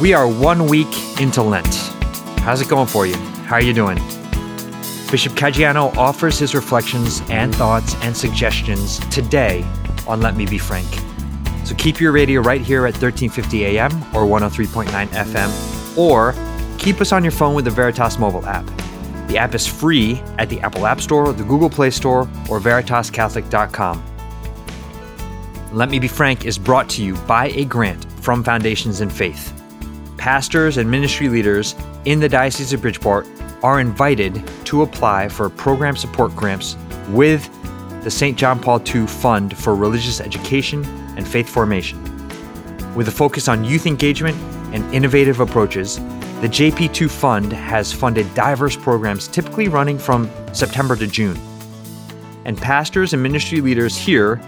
We are one week into Lent. How's it going for you? How are you doing? Bishop Caggiano offers his reflections and thoughts and suggestions today on Let Me Be Frank. So keep your radio right here at 1350 AM or 103.9 FM, or keep us on your phone with the Veritas mobile app. The app is free at the Apple App Store, the Google Play Store, or veritascatholic.com. Let Me Be Frank is brought to you by a grant from Foundations in Faith pastors and ministry leaders in the Diocese of Bridgeport are invited to apply for program support grants with the St. John Paul II Fund for Religious Education and Faith Formation. With a focus on youth engagement and innovative approaches, the JP2 Fund has funded diverse programs typically running from September to June. And pastors and ministry leaders here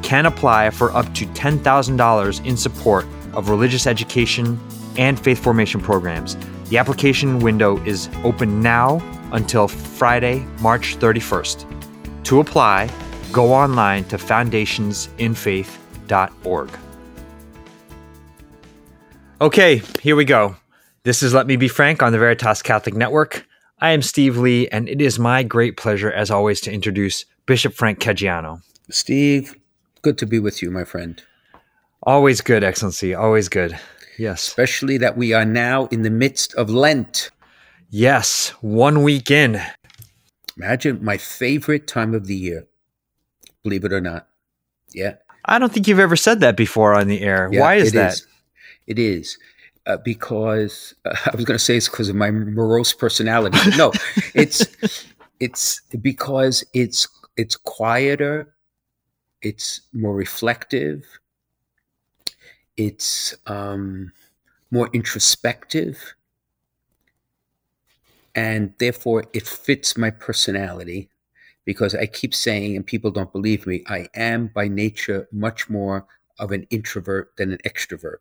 can apply for up to $10,000 in support of religious education and faith formation programs. The application window is open now until Friday, March 31st. To apply, go online to foundationsinfaith.org. Okay, here we go. This is Let Me Be Frank on the Veritas Catholic Network. I am Steve Lee, and it is my great pleasure, as always, to introduce Bishop Frank Caggiano. Steve, good to be with you, my friend. Always good, Excellency. Always good. Yes. Especially that we are now in the midst of Lent. Yes, one week in. Imagine my favorite time of the year, believe it or not. Yeah. I don't think you've ever said that before on the air. Yeah, Why is it that? is. It is. Uh, because uh, I was going to say it's because of my morose personality. But no, it's it's because it's it's quieter, it's more reflective, it's um, more introspective, and therefore it fits my personality. Because I keep saying, and people don't believe me, I am by nature much more of an introvert than an extrovert.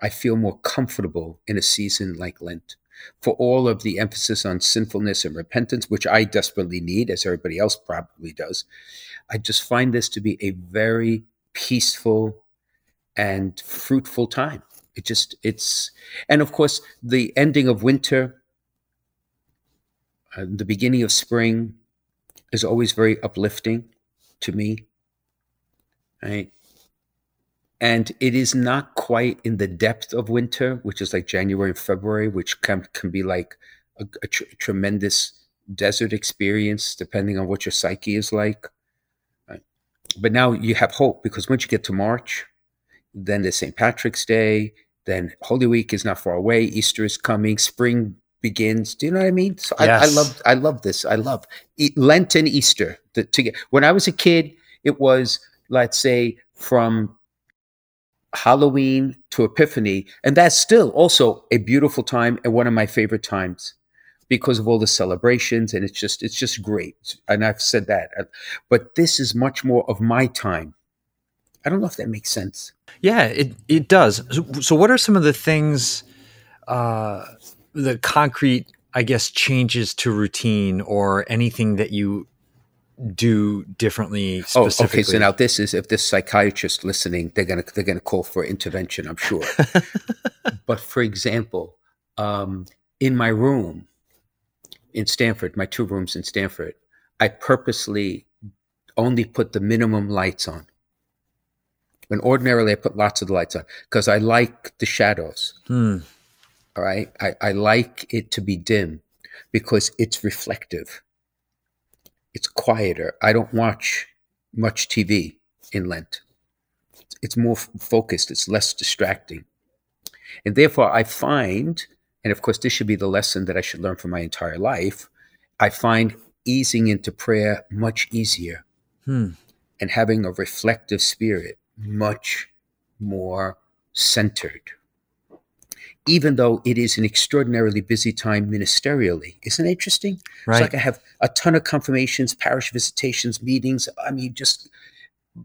I feel more comfortable in a season like Lent. For all of the emphasis on sinfulness and repentance, which I desperately need, as everybody else probably does, I just find this to be a very peaceful and fruitful time. It just, it's, and of course, the ending of winter, uh, the beginning of spring is always very uplifting to me. Right? and it is not quite in the depth of winter, which is like January and February, which can can be like a, a tr- tremendous desert experience, depending on what your psyche is like. Right? But now you have hope because once you get to March, then there's St. Patrick's Day, then Holy Week is not far away, Easter is coming, spring begins. Do you know what I mean? So I, I love I love this. I love Lent and Easter. The, to get, when I was a kid, it was let's say from Halloween to Epiphany, and that's still also a beautiful time and one of my favorite times because of all the celebrations and it's just it's just great. And I've said that, but this is much more of my time. I don't know if that makes sense. Yeah, it it does. So, so what are some of the things, uh, the concrete, I guess, changes to routine or anything that you do differently Oh, specifically? okay. So now this is if this psychiatrist listening, they're gonna they're gonna call for intervention. I'm sure. but for example, um, in my room in Stamford, my two rooms in Stamford, I purposely only put the minimum lights on. When ordinarily I put lots of the lights on because I like the shadows. Hmm. All right. I, I like it to be dim because it's reflective. It's quieter. I don't watch much TV in Lent. It's more f- focused, it's less distracting. And therefore, I find, and of course, this should be the lesson that I should learn for my entire life, I find easing into prayer much easier Hmm. and having a reflective spirit much more centered. Even though it is an extraordinarily busy time ministerially. Isn't it interesting? Right. It's like I have a ton of confirmations, parish visitations, meetings. I mean, just,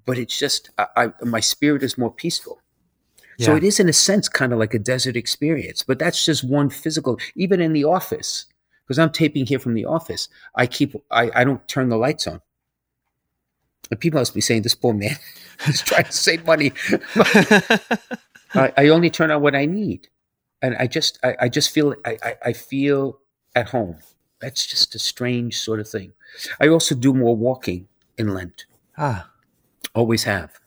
but it's just, I, I, my spirit is more peaceful. So it is, in a sense, kind of like a desert experience, but that's just one physical, even in the office, because I'm taping here from the office. I keep, I, I don't turn the lights on. And people must be saying, this poor man is trying to save money. I, I only turn on what I need. and I just I, I just feel I, I, I feel at home. That's just a strange sort of thing. I also do more walking in Lent. Ah, Always have.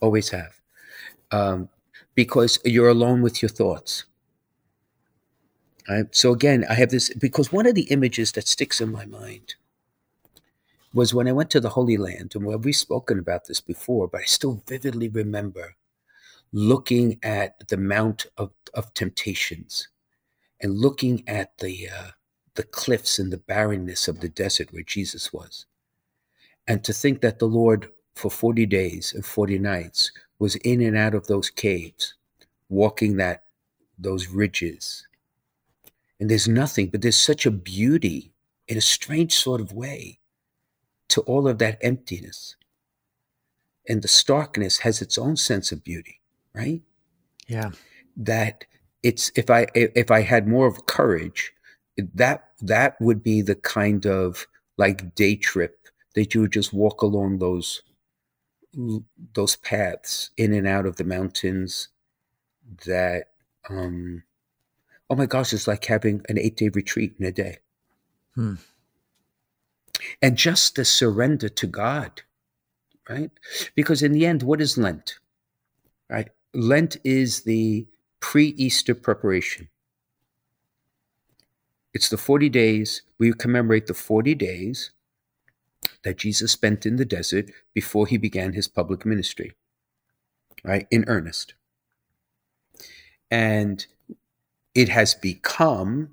Always have. Um, because you're alone with your thoughts. Right? So again, I have this because one of the images that sticks in my mind was when I went to the Holy Land, and we've spoken about this before, but I still vividly remember looking at the Mount of, of Temptations and looking at the uh, the cliffs and the barrenness of the desert where Jesus was, and to think that the Lord for forty days and forty nights was in and out of those caves, walking that those ridges, and there's nothing, but there's such a beauty in a strange sort of way to all of that emptiness. And the starkness has its own sense of beauty, right? yeah. That it's if I if I had more of courage, that that would be the kind of like day trip that you would just walk along those those paths in and out of the mountains that um oh my gosh it's like having an eight day retreat in a day Hmm. And just the surrender to God, right? Because in the end, what is Lent? Right? Lent is the pre Easter preparation. It's the 40 days, we commemorate the 40 days that Jesus spent in the desert before he began his public ministry, right? In earnest. And it has become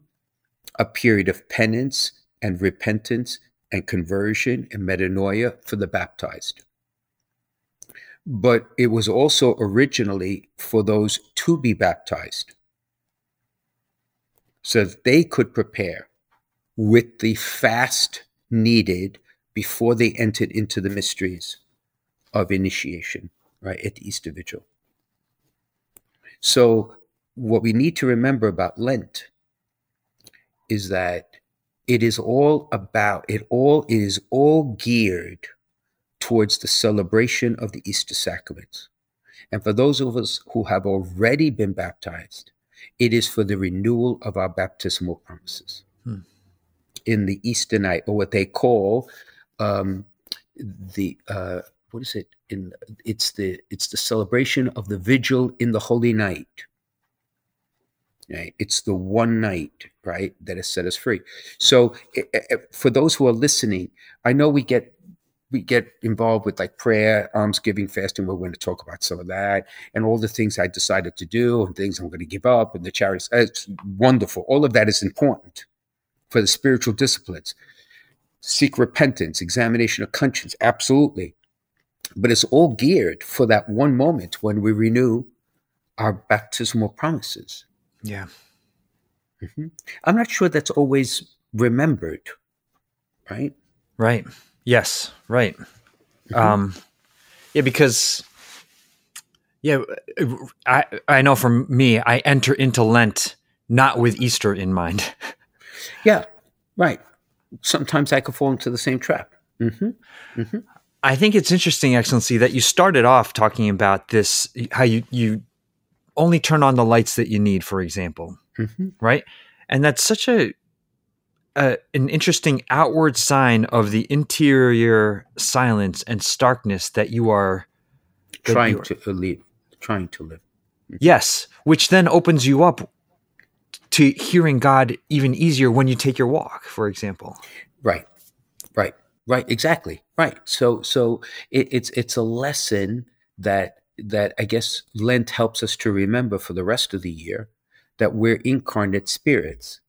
a period of penance and repentance and conversion and metanoia for the baptized. But it was also originally for those to be baptized so that they could prepare with the fast needed before they entered into the mysteries of initiation, right, at the Easter Vigil. So, what we need to remember about Lent is that it is all about it all it is all geared towards the celebration of the Easter sacraments. And for those of us who have already been baptized, it is for the renewal of our baptismal promises Hmm. in the Easter night, or what they call um, the uh, what is it? In it's the it's the celebration of the vigil in the holy night. Right? It's the one night, right, that has set us free. So, i- i- for those who are listening, I know we get we get involved with like prayer, almsgiving, fasting. We're going to talk about some of that and all the things I decided to do and things I'm going to give up and the charities. It's wonderful. All of that is important for the spiritual disciplines. Seek repentance, examination of conscience, absolutely. But it's all geared for that one moment when we renew our baptismal promises. Yeah. Mhm. I'm not sure that's always remembered, right? Right. Yes. Right. Um, yeah, because yeah, I I know for me, I enter into Lent not with Easter in mind. Yeah, right. Sometimes I could fall into the same trap. hmm I think it's interesting, Excellency, that you started off talking about this how you you only turn on the lights that you need, for example, hmm right? And that's such a, a an interesting outward sign of the interior silence and starkness that you are That Trying you are- to live, trying to live. Yes, which then opens you up to hearing God even easier when you take your walk, for example. Right, right, right. Exactly. Right. So, so it, it's it's a lesson that that I guess Lent helps us to remember for the rest of the year that we're incarnate spirits.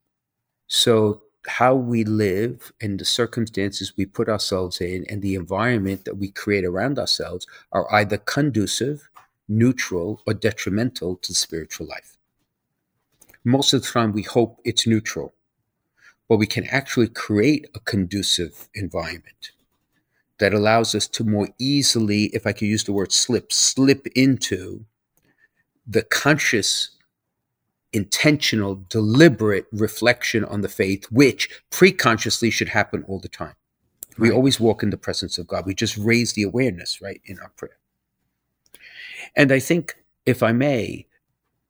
So how we live and the circumstances we put ourselves in and the environment that we create around ourselves are either conducive, neutral, or detrimental to spiritual life. Most of the time, we hope it's neutral, but we can actually create a conducive environment that allows us to more easily, if I could use the word slip, slip into the conscious intentional, deliberate reflection on the faith, which pre-consciously should happen all the time. We always walk in the presence of God. We just raise the awareness, right, in our prayer. And I think, if I may,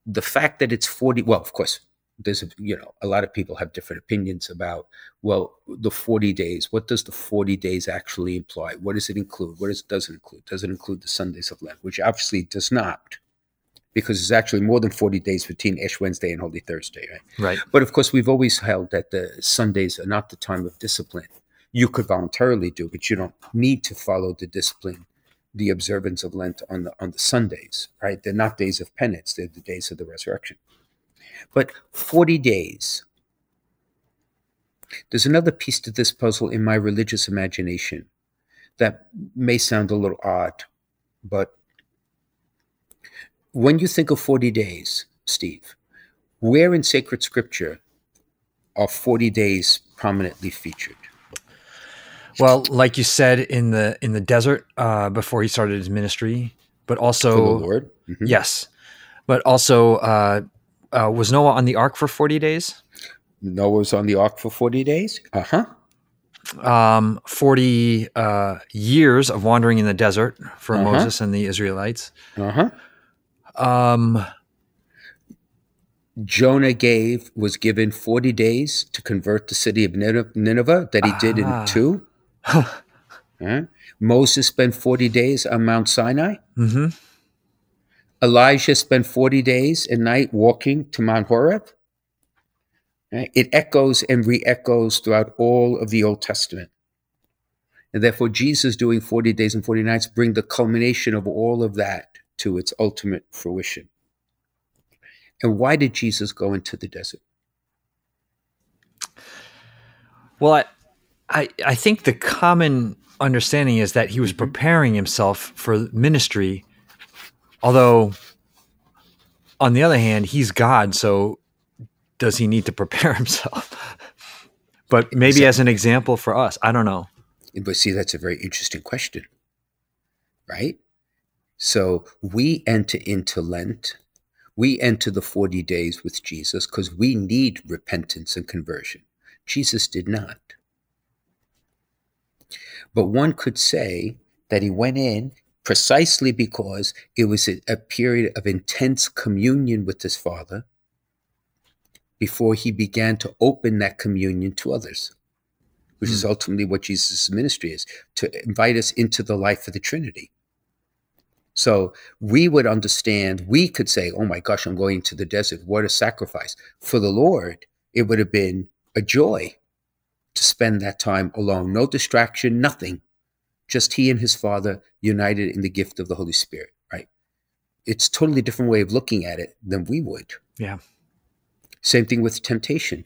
the fact that it's 40 well of course there's a, you know a lot of people have different opinions about well the 40 days what does the 40 days actually imply? What does it include? What does, does it include? Does it include the sundays of lent which obviously does not because it's actually more than 40 days between ash wednesday and holy thursday right? Right. but of course we've always held that the sundays are not the time of discipline. You could voluntarily do but you don't need to follow the discipline the observance of lent on the on the sundays right? They're not days of penance they're the days of the resurrection but 40 days. There's another piece to this puzzle in my religious imagination that may sound a little odd, but when you think of 40 days, Steve, where in sacred scripture are 40 days prominently featured? Well, like you said in the in the desert uh, before he started his ministry, but also Lord? Mhm. yes, but also uh, uh, was Noah on the ark for forty days? Noah was on the ark for 40 days? Uh huh. Um, forty uh, years of wandering in the desert for Uh-huh. Moses and the Israelites. Uh huh. Um, Jonah gave was given 40 days to convert the city of Nineveh, that he did Ah. in two. Huh? Moses spent 40 days on Mount Sinai. mhm. Elijah spent 40 days and night walking to Mount Horeb. It echoes and re echoes throughout all of the Old Testament. And therefore, Jesus doing 40 days and 40 nights bring the culmination of all of that to its ultimate fruition. And why did Jesus go into the desert? Well, I, I I think the common understanding is that he was preparing himself for ministry. Although, on the other hand, he's God, so does he need to prepare himself? but maybe as an example for us, I don't know. But see, that's a very interesting question, right? So we enter into Lent, we enter the 40 days with Jesus because we need repentance and conversion. Jesus did not. But one could say that he went in precisely because it was a, a period of intense communion with his Father before he began to open that communion to others which is hmm. ultimately what Jesus' ministry is to invite us into the life of the Trinity. So we would understand, we could say, oh my gosh, I'm going to the desert. What a sacrifice. For the Lord, it would have been a joy to spend that time alone. No distraction, nothing. Just he and his Father united in the gift of the Holy Spirit, right? It's a totally different way of looking at it than we would. Yeah. Same thing with temptation.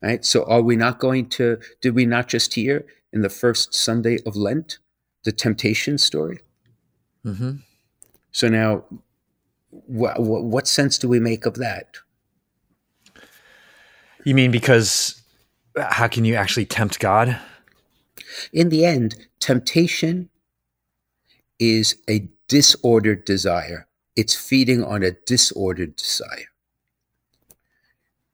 Right? So are we not going to did we not just hear in the first Sunday of Lent the temptation story? hmm So now wh- wh- what sense do we make of that? You mean because how can you actually tempt God? In the end, temptation is a disordered desire. It's feeding on a disordered desire.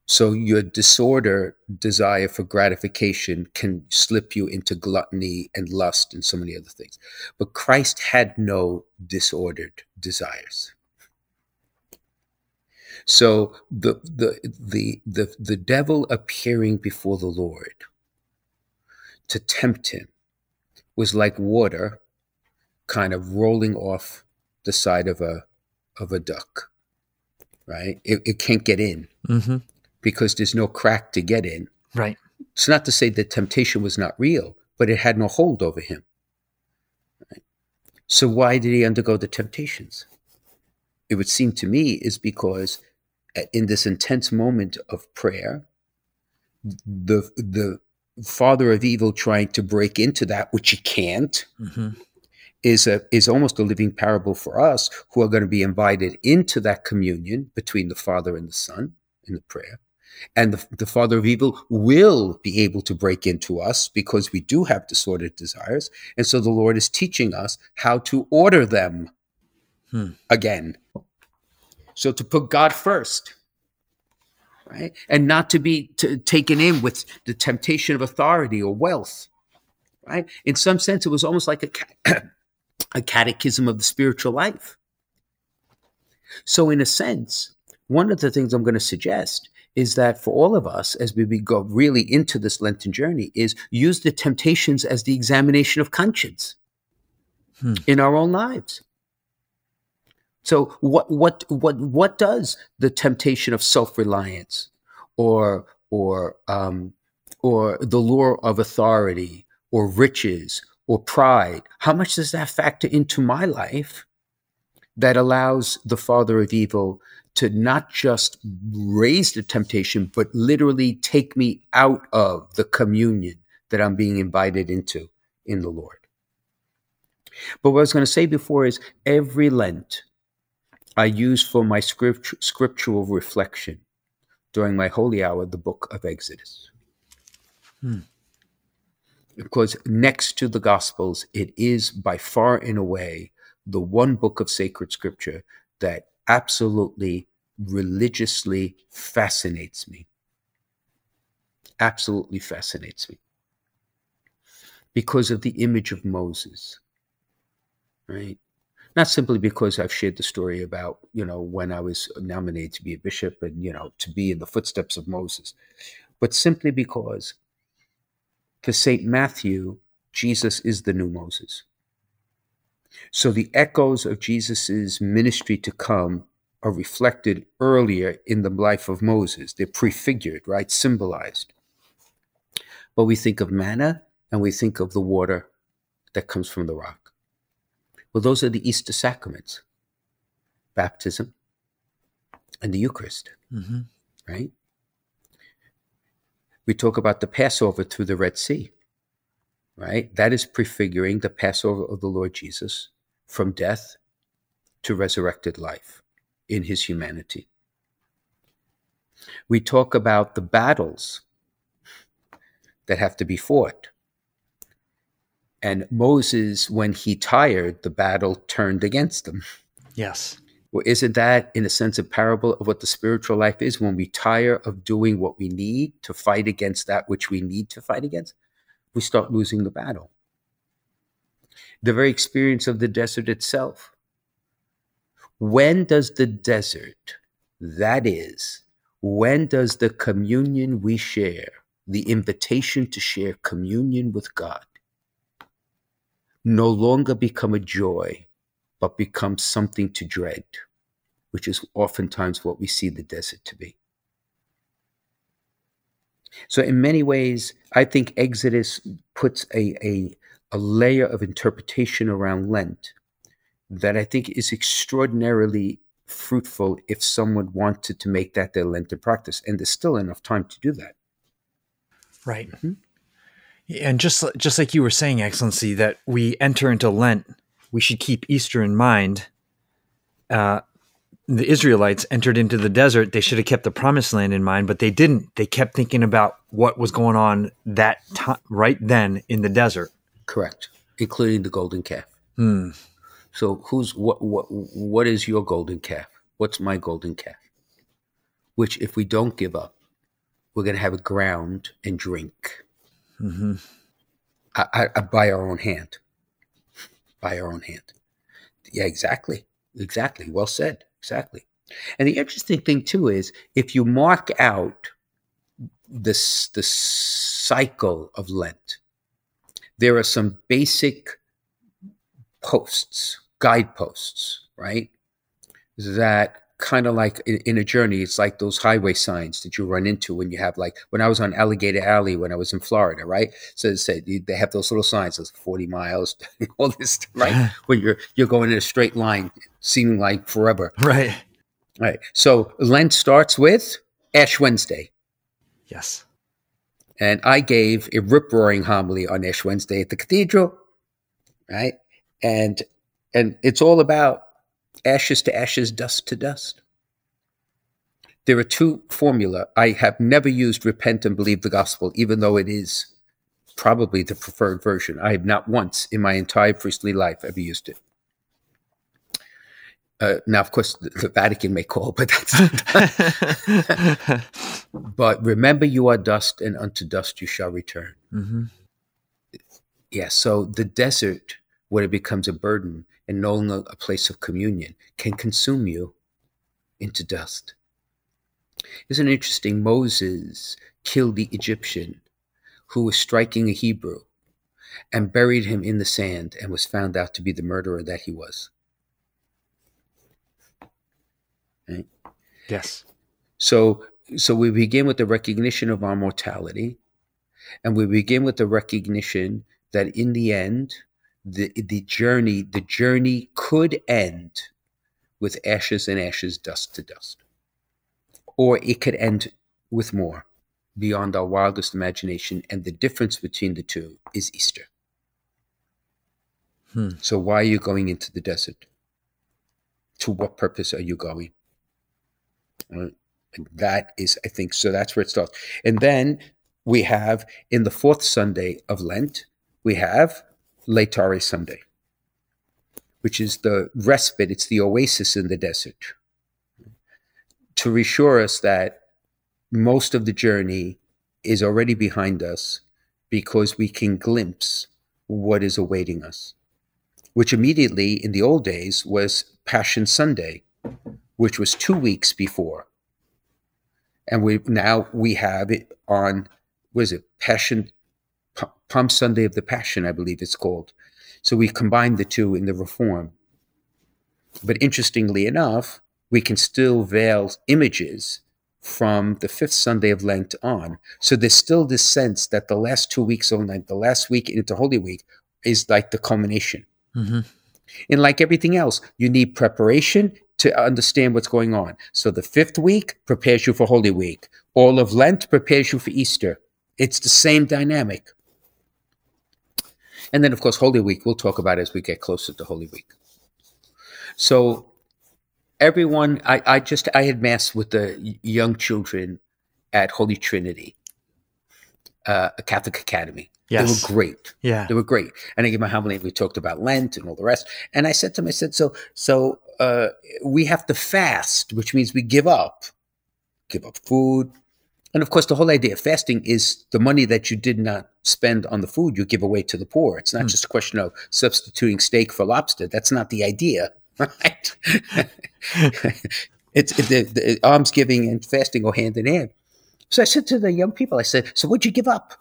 So your disorder desire for gratification can slip you into gluttony and lust and so many other things. But Christ had no disordered desires. So the the the the, the devil appearing before the Lord to tempt him was like water kind of rolling off the side of a of a duck. Right? It, it can't get in hmm because there's no crack to get in. Right. It's not to say that temptation was not real, but it had no hold over him. Right? So why did he undergo the temptations? It would seem to me is because uh, in this intense moment of prayer, the the father of evil trying to break into that which he can't hmm is a is almost a living parable for us who are going to be invited into that communion between the father and the son in the prayer. And the, the father of evil will be able to break into us because we do have disordered desires. And so the lord is teaching us how to order them Hmm. again. So to put god first right and not to be to, taken in with the temptation of authority or wealth right in some sense it was almost like a ca- a catechism of the spiritual life So, in a sense, one of the things I'm going to suggest is that for all of us, as we go really into this Lenten journey, is use the temptations as the examination of conscience hmm. in our own lives. So, what what what what does the temptation of self reliance, or or um, or the lure of authority, or riches, or pride, how much does that factor into my life? That allows the father of evil to not just raise the temptation, but literally take me out of the communion that I'm being invited into in the Lord. But what I was going to say before is every Lent I use for my script, scriptural reflection during my holy hour the book of Exodus. Hmm. Because next to the Gospels, it is by far and away the one book of sacred scripture that absolutely religiously fascinates me. Absolutely fascinates me. Because of the image of Moses, right? Not simply because I've shared the story about, you know, when I was nominated to be a bishop and, you know, to be in the footsteps of Moses, but simply because for St. Matthew, Jesus is the new Moses. So the echoes of Jesus's ministry to come are reflected earlier in the life of Moses. They're prefigured, right? Symbolized. But we think of manna and we think of the water that comes from the rock. Well, those are the Easter sacraments baptism and the Eucharist, mm-hmm. right? We talk about the Passover through the Red Sea, right? That is prefiguring the Passover of the Lord Jesus from death to resurrected life in his humanity. We talk about the battles that have to be fought. And Moses, when he tired, the battle turned against him. Yes. Well, isn't that, in a sense, a parable of what the spiritual life is when we tire of doing what we need to fight against that which we need to fight against? We start losing the battle. The very experience of the desert itself when does the desert, that is, when does the communion we share, the invitation to share communion with God, no longer become a joy, but become something to dread, which is oftentimes what we see the desert to be? So, in many ways, I think Exodus puts a, a, a layer of interpretation around Lent that I think is extraordinarily fruitful if someone wanted to make that their Lenten practice. And there's still enough time to do that. Right. Mm-hmm. And just just like you were saying, Excellency, that we enter into Lent, we should keep Easter in mind. Uh, the Israelites entered into the desert. They should have kept the promised land in mind, but they didn't. They kept thinking about what was going on that time, right then in the desert. Correct, including the golden calf. Hmm. So who's what what what is your golden calf? What's my golden calf? Which if we don't give up, we're gonna have a ground and drink. Mm-hmm. I, I, by our own hand. By our own hand. Yeah, exactly. Exactly. Well said. Exactly. And the interesting thing too is if you mark out this the cycle of Lent, there are some basic posts, guideposts, right? That kind of like in, in, a journey, it's like those highway signs that you run into when you have like when I was on Alligator Alley when I was in Florida, right? So it said they have those little signs, those forty miles, all this, right? when you're you're going in a straight line, seeming like forever, right? Right. So Lent starts with Ash Wednesday. Yes. And I gave a rip roaring homily on Ash Wednesday at the cathedral, right? and and it's all about ashes to ashes, dust to dust. There are two formula. I have never used repent and believe the gospel, even though it is probably the preferred version. I have not once in my entire priestly life ever used it. Uh, now, of course, the, the, Vatican may call, but that's. but remember, you are dust, and unto dust you shall return. Mm-hmm. Yeah. So the desert when it becomes a burden and no longer a place of communion, can consume you into dust. Isn't it interesting? Moses killed the Egyptian who was striking a Hebrew and buried him in the sand and was found out to be the murderer that he was. Right? Yes. So so we begin with the recognition of our mortality and we begin with the recognition that in the end the the journey the journey could end with ashes and ashes dust to dust. Or it could end with more beyond our wildest imagination and the difference between the two is easter. Hmm. so why are you going into the desert? To what purpose are you going? And that is i think so that's where it starts. And then we have in the fourth sunday of lent we have Laetare Sunday, which is the respite, it's the oasis in the desert, to reassure us that most of the journey is already behind us because we can glimpse what is awaiting us, which immediately in the old days was Passion Sunday, which was two weeks before. And we now we have it on, was it Passion Palm Sunday of the Passion, I believe it's called. So we combined the two in the Reform. But interestingly enough, we can still veil images from the fifth Sunday of Lent on. So there's still this sense that the last two weeks of Lent, the last week into Holy Week, is like the culmination. Mhm. And like everything else, you need preparation to understand what's going on. So the fifth week prepares you for Holy Week. All of Lent prepares you for Easter. It's the same dynamic. And then, of course, Holy Week, we'll talk about as we get closer to Holy Week. So, everyone, I, I just, I had Mass with the young children at Holy Trinity, uh, a Catholic Academy. Yes. They were great. Yeah. They were great. And I gave my homily and we talked about Lent and all the rest. And I said to them, I said, so, so, uh, we have to fast, which means we give up, give up food. And of course, the whole idea of fasting is the money that you did not spend on the food you give away to the poor. It's not Hmm. just a question of substituting steak for lobster. That's not the idea, right? it's the, the almsgiving and fasting go hand in hand. So I said to the young people, I said, so what'd you give up?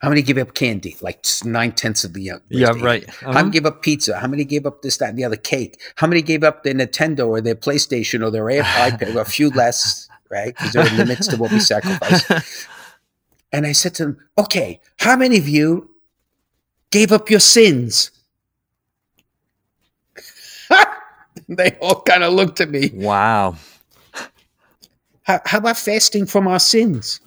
How many give up candy? Like nine tenths of the young. raised Yeah, right. How Uh-huh. many give up pizza? How many gave up this, that, and the other cake? How many gave up their Nintendo or their PlayStation or their iPad? a few less, right? Because there are limits to what we sacrifice. And I said to them, okay, how many of you gave up your sins? they all kind of looked at me. wow. How, how about fasting from our sins?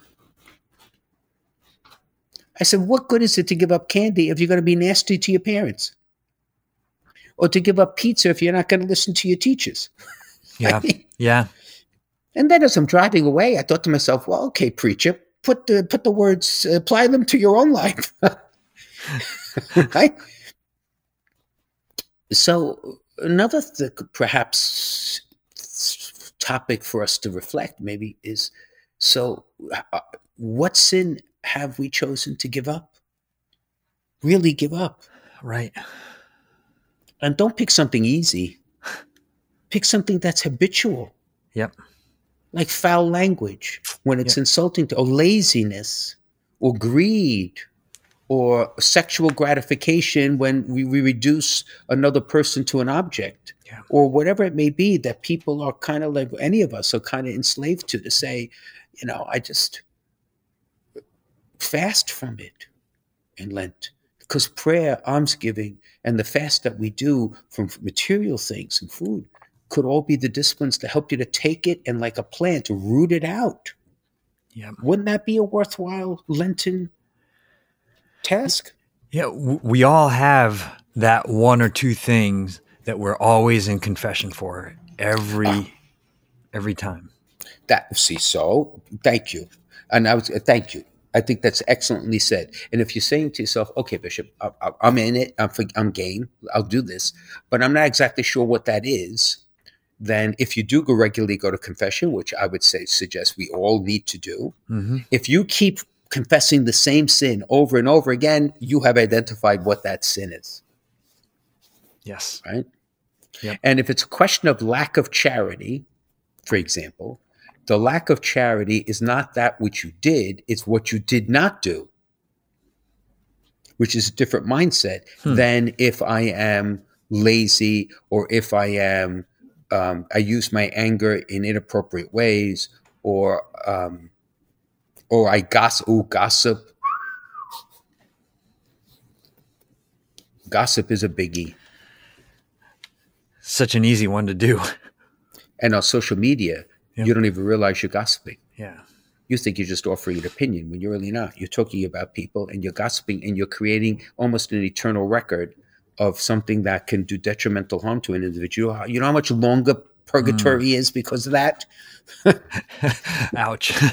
I said, what good is it to give up candy if you're going to be nasty to your parents? Or to give up pizza if you're not going to listen to your teachers? Yeah. Yeah. And then as I'm driving away, I thought to myself, well, okay, preacher, put the put the words, apply them to your own life. right? So another th- perhaps topic for us to reflect maybe is so uh, what sin have we chosen to give up? Really give up. Right. And don't pick something easy. Pick something that's habitual. Yep. Like foul language when it's Yeah. insulting to or laziness or greed or sexual gratification when we, we reduce another person to an object Yeah. or whatever it may be that people are kind of like any of us are kind of enslaved to to say you know i just fast from it in lent because prayer almsgiving and the fast that we do from material things and food could all be the disciplines to help you to take it and like a plant root it out. Yeah. wouldn't that be a worthwhile lenten task? Yeah. We all have that one or two things that we're always in confession for every every time. that see so thank you. And i was uh, thank you. I think that's excellently said. And if you're saying to yourself okay bishop I, I, i'm in it. I'm, for, I'm game. I'll do this. But i'm not exactly sure what that is then if you do go regularly go to confession which i would say suggest we all need to do hmm if you keep confessing the same sin over and over again you have identified what that sin is Yes. right Yep. And if it's a question of lack of charity, for example, the lack of charity is not that which you did, it's what you did not do, which is a different mindset Hmm. than if I am lazy or if I am, um, I use my anger in inappropriate ways or, um, or I gossip, ooh, gossip. Gossip is a biggie. Such an easy one to do. And on social media, Yeah. you don't even realize you're gossiping. Yeah. You think you're just offering an opinion when you're really not. You're talking about people and you're gossiping and you're creating almost an eternal record of something that can do detrimental harm to an individual. You know how much longer purgatory is because of that? Ouch.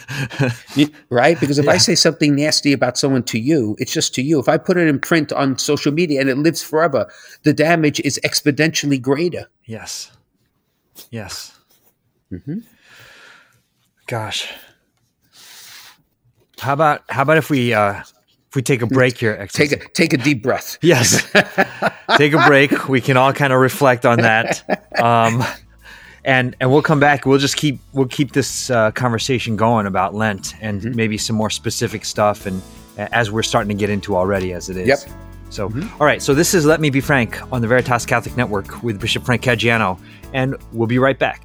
Right? Because if Yeah. I say something nasty about someone to you, it's just to you. If I put it in print on social media and it lives forever, the damage is exponentially greater. yes. Yes. Mhm. Gosh. How about how about if we uh if we take a break here? Take a, take a deep breath. Yes. Take a break. We can all kind of reflect on that. Um, and and we'll come back. We'll just keep we'll keep this uh, conversation going about Lent and Mm-hmm. maybe some more specific stuff and as we're starting to get into already as it is. Yep. Mm-hmm. So, all right. So this is Let Me Be Frank on the Veritas Catholic Network with Bishop Frank Caggiano, and we'll be right back.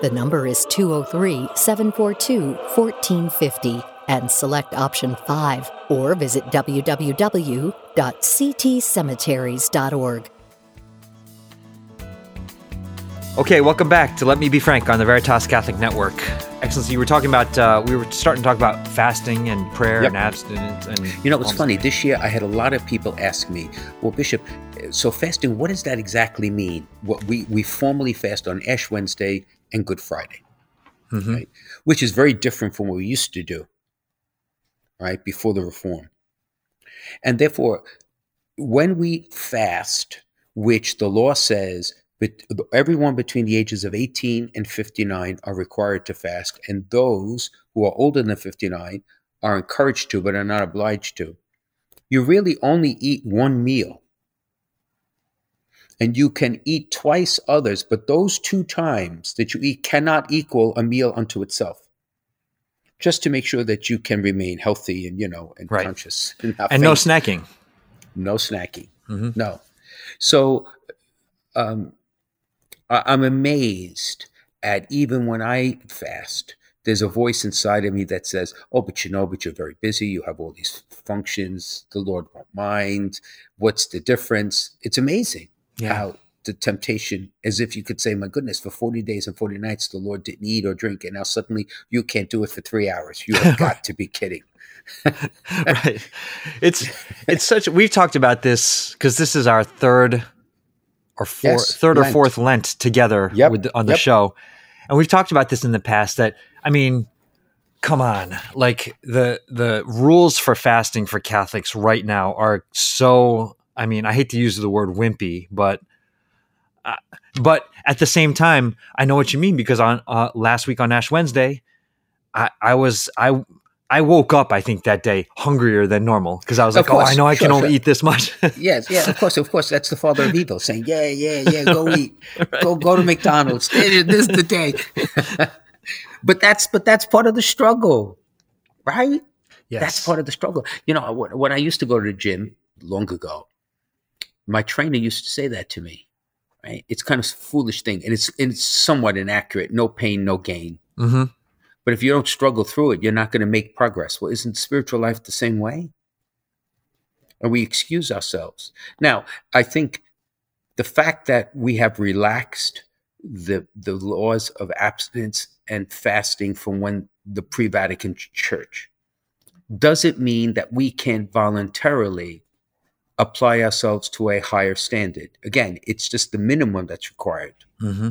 The number is 203 742 1450 and select option 5 or visit www.ctcemeteries.org. Okay, welcome back to Let Me Be Frank on the Veritas Catholic Network. Excellency, you were talking about uh, we were starting to talk about fasting and prayer Yep. and abstinence and You know, it's all funny. This year, I had a lot of people ask me, "Well, Bishop, so fasting, what does that exactly mean?" What we we formally fast on Ash Wednesday and Good Friday, Mhm. right? Which is very different from what we used to do, right before the reform. And therefore, when we fast, which the law says, but everyone between the ages of 18 and 59 are required to fast, and those who are older than 59 are encouraged to, but are not obliged to. You really only eat one meal. And you can eat twice others, but those two times that you eat cannot equal a meal unto itself. Just to make sure that you can remain healthy and, you know, and Right. conscious. And, and no snacking. no snacking. Mhm. No. So um, I- I'm amazed at even when I fast, there's a voice inside of me that says, Oh, but you know, but you're very busy. You have all these functions. The Lord won't mind. What's the difference? It's amazing Yeah. how the temptation, as if you could say, My goodness, for 40 days and 40 nights, the Lord didn't eat or drink. And now suddenly you can't do it for three hours. You have got to be kidding. right. It's it's such we've talked about this because this is our third or fourth Yes, third or fourth Lent together Yep, with the, on the yep. show. And we've talked about this in the past that I mean, come on. Like the the rules for fasting for Catholics right now are so I mean, I hate to use the word wimpy, but uh, but at the same time, I know what you mean because on uh, last week on Ash Wednesday, I, I was I I woke up I think that day hungrier than normal because I was Of like, oh, I course. know I Sure, can only sure. eat this much. Yes, yeah, of course, of course. That's the father of evil saying, "Yeah, yeah, yeah, go eat, go go to McDonald's. This is the day." but that's but that's part of the struggle, right? yes. That's part of the struggle. You know, when I used to go to the gym long ago, my trainer used to say that to me. Right? It's kind of a foolish thing, and it's and it's somewhat inaccurate. No pain, no gain. hmm But if you don't struggle through it, you're not going to make progress. Well, isn't spiritual life the same way? And we excuse ourselves. Now, I think the fact that we have relaxed the the laws of abstinence and fasting from when the pre-Vatican Church does it mean that we can voluntarily apply ourselves to a higher standard. Again, it's just the minimum that's required. hmm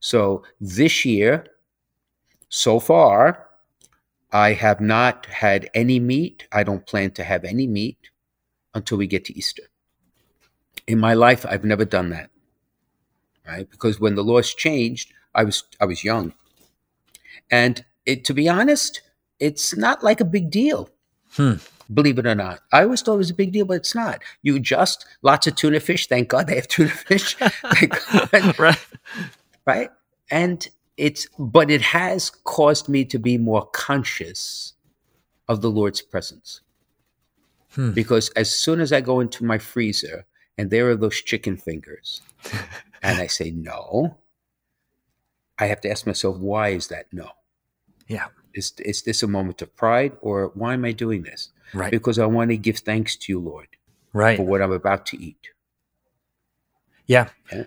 So this year, so far, I have not had any meat. I don't plan to have any meat until we get to Easter. In my life, I've never done that. Right? Because when the laws changed, I was I was young. And it to be honest, it's not like a big deal. Hmm. Believe it or not. I always thought it was a big deal, but it's not. You just lots of tuna fish. Thank God they have tuna fish. Right. right and it's but it has caused me to be more conscious of the lord's presence Hmm. because as soon as i go into my freezer and there are those chicken fingers and i say no i have to ask myself why is that no Yeah. Is, is this a moment of pride or why am i doing this Right. because i want to give thanks to you lord Right. for what i'm about to eat Yeah. Yeah.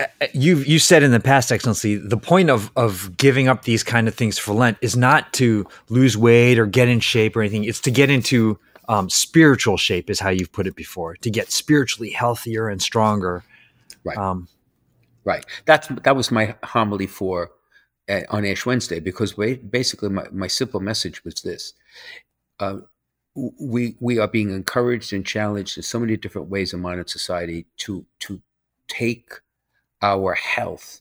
Uh, You you said in the past, Excellency, the point of of giving up these kind of things for Lent is not to lose weight or get in shape or anything. It's to get into um, spiritual shape, is how you've put it before. To get spiritually healthier and stronger. Right. Um, Right. That's that was my homily for uh, on Ash Wednesday because basically my, my simple message was this: uh, we we are being encouraged and challenged in so many different ways in modern society to to take our health,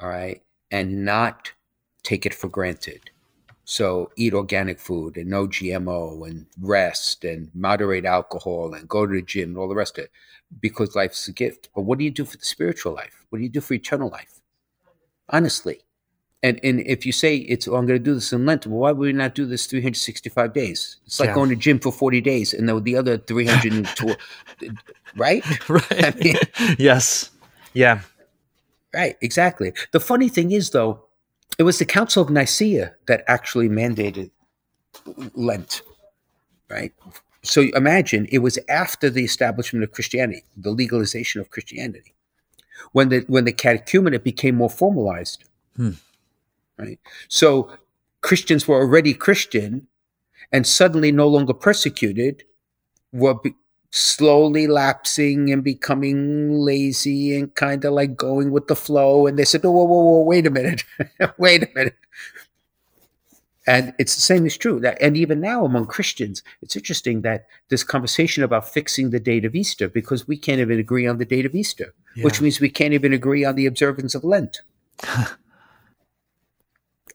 all right, and not take it for granted. So eat organic food and no GMO and rest and moderate alcohol and go to the gym and all the rest of it because life's a gift. But what do you do for the spiritual life? What do you do for eternal life? Honestly. And and if you say it's oh, I'm going to do this in Lent, well, why would we not do this 365 days? It's like Yeah. going to gym for 40 days and then the other 312, right? right. I mean- yes. Yeah. Right, exactly. The funny thing is, though, it was the Council of Nicaea that actually mandated Lent, right? So imagine it was after the establishment of Christianity, the legalization of Christianity, when the when the catechumenate became more formalized, Hmm. Right? So Christians were already Christian, and suddenly no longer persecuted, were be- slowly lapsing and becoming lazy and kind of like going with the flow. And they said, "Oh, whoa, whoa, whoa, wait a minute, wait a minute." And it's the same is true that, and even now among Christians, it's interesting that this conversation about fixing the date of Easter because we can't even agree on the date of Easter, which means we can't even agree on the observance of Lent.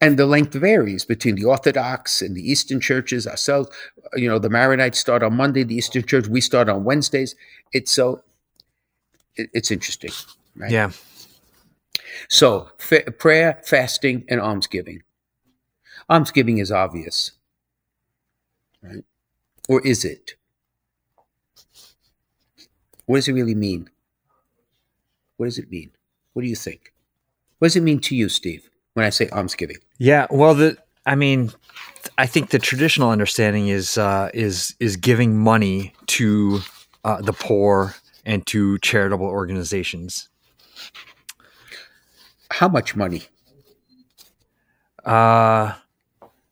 and the length varies between the Orthodox and the Eastern churches ourselves. You know, the Maronites start on Monday, the Eastern Church we start on Wednesdays. It's so it, it's interesting, right? Yeah. So fa- prayer, fasting, and almsgiving. Almsgiving is obvious, right? Or is it? What does it really mean? What does it mean? What do you think? What does it mean to you, Steve, when I say almsgiving? Yeah. Well, the I mean, I think the traditional understanding is uh, is is giving money to uh, the poor and to charitable organizations. How much money? Uh,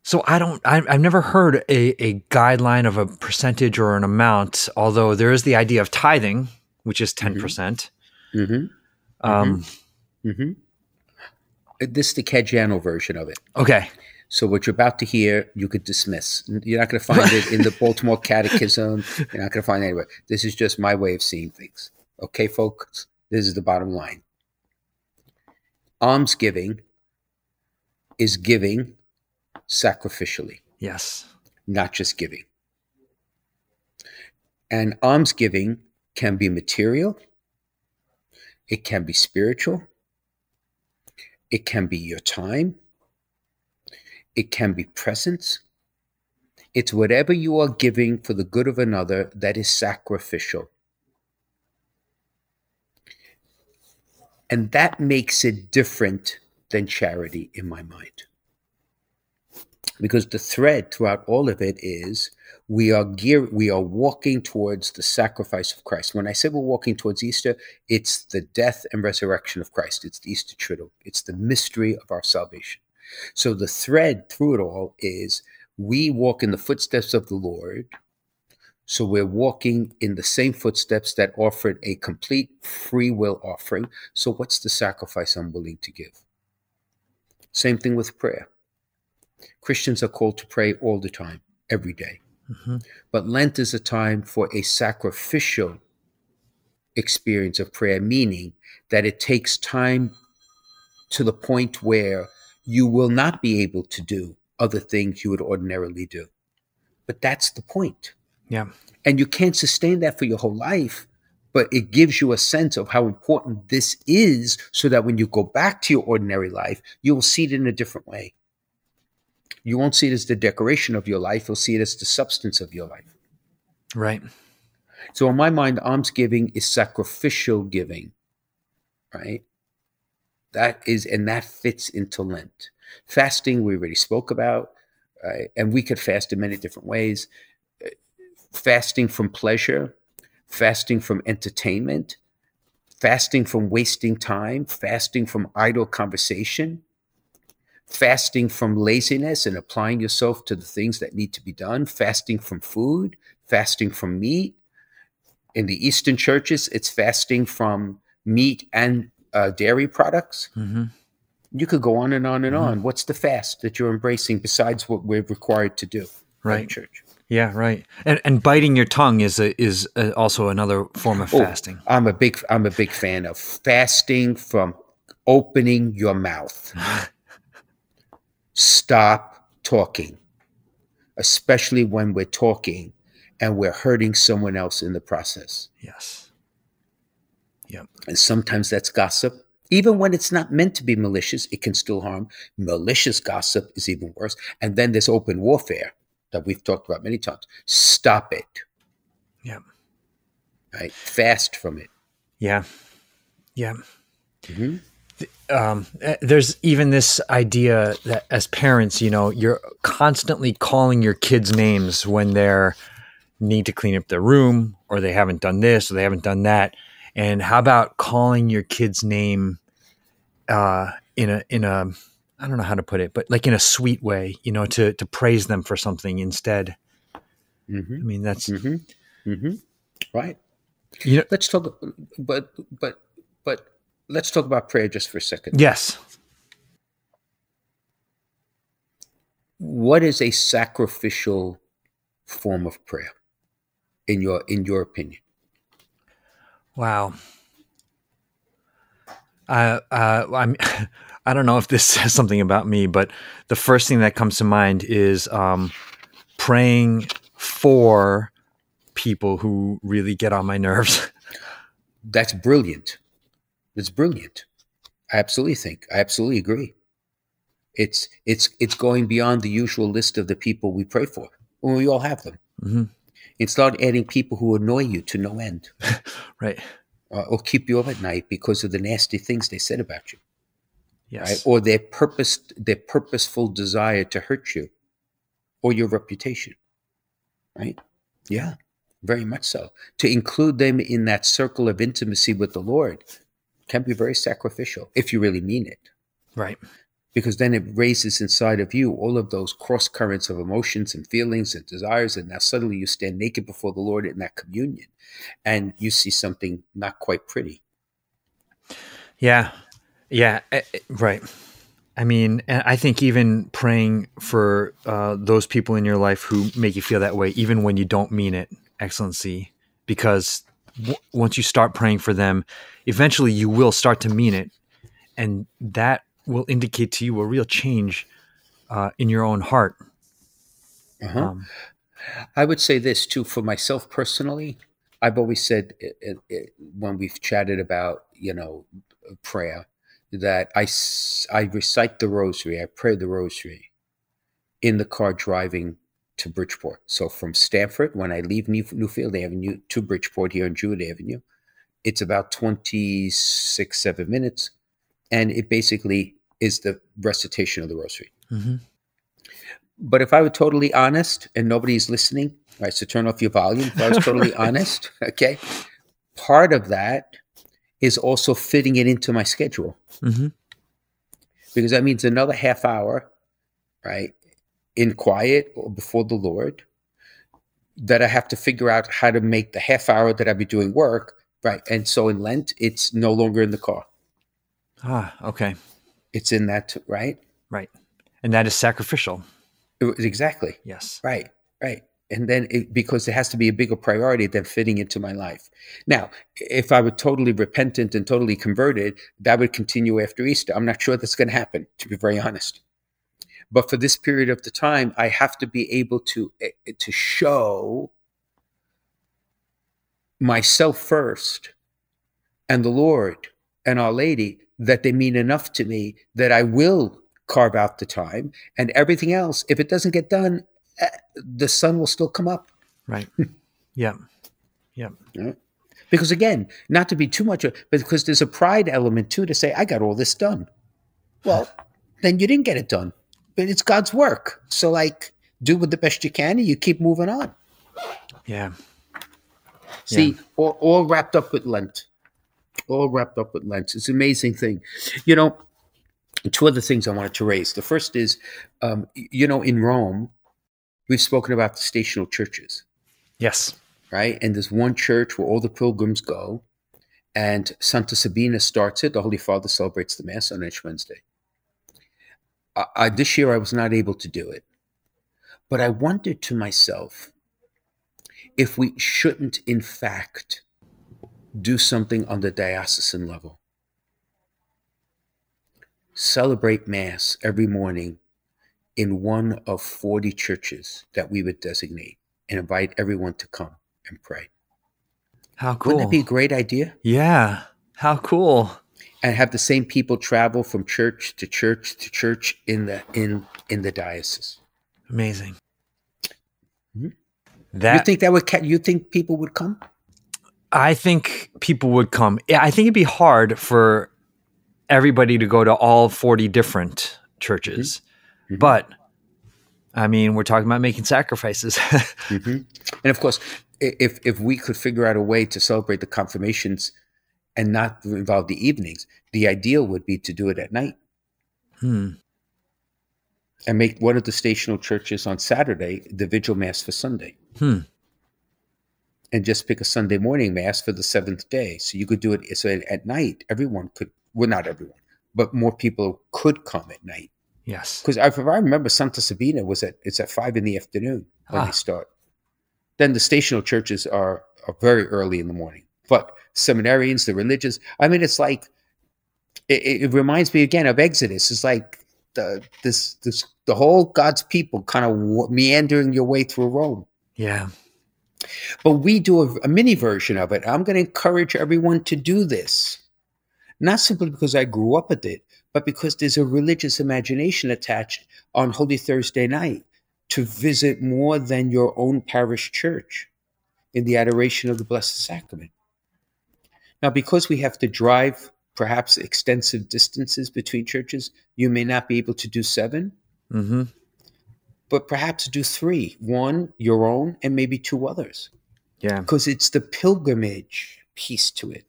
so I don't. I, I've never heard a, a guideline of a percentage or an amount. Although there is the idea of tithing, which is 10 percent. Mm-hmm. Um, Mm-hmm. Uh, this is the Caggiano version of it. Okay. So what you're about to hear, you could dismiss. You're not going to find it in the Baltimore Catechism. You're not going to find it anywhere. This is just my way of seeing things. Okay, folks, this is the bottom line. Almsgiving is giving sacrificially, Yes. not just giving. And almsgiving can be material, it can be spiritual, it can be your time, it can be presence. It's whatever you are giving for the good of another that is sacrificial. And that makes it different than charity in my mind. Because the thread throughout all of it is we are gear we are walking towards the sacrifice of Christ. When I say we're walking towards Easter, it's the death and resurrection of Christ. It's the Easter triduum. It's the mystery of our salvation. So the thread through it all is we walk in the footsteps of the Lord. So we're walking in the same footsteps that offered a complete free will offering. So what's the sacrifice I'm willing to give? Same thing with prayer. Christians are called to pray all the time, every day. Mhm. But Lent is a time for a sacrificial experience of prayer, meaning that it takes time to the point where you will not be able to do other things you would ordinarily do. But that's the point. Yeah. And you can't sustain that for your whole life, but it gives you a sense of how important this is so that when you go back to your ordinary life, you'll see it in a different way. You won't see it as the decoration of your life, you'll see it as the substance of your life. Right. So, in my mind, almsgiving is sacrificial giving, right? That is, and that fits into Lent. Fasting, we already spoke about, right? and we could fast in many different ways. Fasting from pleasure, fasting from entertainment, fasting from wasting time, fasting from idle conversation, fasting from laziness and applying yourself to the things that need to be done, fasting from food, fasting from meat. In the Eastern churches, it's fasting from meat and uh, dairy products. hmm You could go on and on and Mhm. on. What's the fast that you're embracing besides what we're required to do? Right. church. Yeah. Right. And and biting your tongue is a, is a, also another form of Oh, fasting. I'm a big I'm a big fan of fasting from opening your mouth. Stop talking. Especially when we're talking and we're hurting someone else in the process. Yes. And sometimes that's gossip. Even when it's not meant to be malicious, it can still harm. Malicious gossip is even worse. And then there's open warfare that we've talked about many times. Stop it. Yeah. Right? Fast from it. Yeah. Yeah. Mhm. Um, eh, there's even this idea that as parents, you know, you're constantly calling your kids names when they're need to clean up their room or they haven't done this or they haven't done that. And how about calling your kid's name uh, in a in a I don't know how to put it, but like in a sweet way, you know, to to praise them for something instead. Mhm. I mean, that's hmm hmm Right. you know, Let's talk, but but but let's talk about prayer just for a second. yes, What is a sacrificial form of prayer, in your in your opinion? Wow. Uh, uh, I'm, I don't know if this says something about me, but the first thing that comes to mind is um, praying for people who really get on my nerves. That's brilliant. It's brilliant. I absolutely think. I absolutely agree. It's it's it's going beyond the usual list of the people we pray for. Well, we all have them. hmm And start adding people who annoy you to no end, Right. uh, or keep you up at night because of the nasty things they said about you. right? Yes. Or their purpose, their purposeful desire to hurt you, or your reputation, right? Yeah, very much so. To include them in that circle of intimacy with the Lord can be very sacrificial if you really mean it, Right. because then it raises inside of you all of those cross currents of emotions and feelings and desires, and now suddenly you stand naked before the Lord in that communion, and you see something not quite pretty. Yeah. Yeah. eh, eh, Right. I mean, and I think even praying for uh, those people in your life who make you feel that way, even when you don't mean it, excellency, because w- once you start praying for them, eventually you will start to mean it, and that will indicate to you a real change uh, in your own heart. Uh-huh. Um, I would say this too for myself personally. I've always said it, it, it, when we've chatted about you know prayer that I I recite the rosary, I pray the rosary in the car driving to Bridgeport. So from Stamford, when I leave New, Newfield Avenue to Bridgeport here on Jewett Avenue, it's about 26, seven minutes. And it basically is the recitation of the rosary. mhm. But if I were totally honest and nobody's listening, right, so turn off your volume. If I was totally honest, okay, part of that is also fitting it into my schedule Mhm. because that means another half hour, right, in quiet or before the Lord that I have to figure out how to make the half hour that I'd be doing work, right? And so in Lent, it's no longer in the car. Ah, okay. It's in that, right? Right. And that is sacrificial. Exactly. Yes. Right, right. And then it, because it has to be a bigger priority than fitting into my life. Now, if I were totally repentant and totally converted, that would continue after Easter. I'm not sure that's going to happen, to be very honest. But for this period of the time, I have to be able to eh, to show myself first and the Lord and Our Lady that they mean enough to me that I will carve out the time and everything else if it doesn't get done eh, the sun will still come up Right. yeah. Yeah. because again not to be too much but because there's a pride element too to say i got all this done well then you didn't get it done but it's god's work so like do with the best you can and you keep moving on Yeah. See, all, all wrapped up with Lent. All wrapped up with Lent. It's an amazing thing. You know, two other things I wanted to raise. The first is, um, you know, in Rome, we've spoken about the stational churches, Yes. right? And there's one church where all the pilgrims go, and Santa Sabina starts it. The Holy Father celebrates the Mass on Ash Wednesday. I, I, this year, I was not able to do it, but I wondered to myself if we shouldn't, in fact, do something on the diocesan level. Celebrate Mass every morning in one of 40 churches that we would designate and invite everyone to come and pray. How cool. Wouldn't that be a great idea? yeah. How cool. And have the same people travel from church to church to church in the in in the diocese. Amazing. Mhm. That you think that would ca- you think people would come? I think people would come. Yeah, I think it'd be hard for everybody to go to all 40 different churches. Mhm. But I mean, we're talking about making sacrifices. hmm And of course, if if we could figure out a way to celebrate the confirmations and not involve the evenings, the ideal would be to do it at night hmm. and make one of the stational churches on Saturday the vigil mass for Sunday, Hmm. and just pick a Sunday morning mass for the seventh day. So you could do it so at- night. Everyone could, well, not everyone, but more people could come at night. Yes. Because if I remember, Santa Sabina was at it's at five in the afternoon when Ah. they start. Then the stational churches are are very early in the morning. But seminarians, the religious, I mean, it's like it, it it reminds me again of Exodus. It's like the this this the whole God's people kind of meandering your way through Rome. Yeah. But we do a, a mini version of it. I'm going to encourage everyone to do this, not simply because I grew up with it, but because there's a religious imagination attached on Holy Thursday night to visit more than your own parish church in the adoration of the Blessed Sacrament. Now, because we have to drive perhaps extensive distances between churches, you may not be able to do seven, hmm but perhaps do three one, your own, and maybe two others Yeah. because it's the pilgrimage piece to it.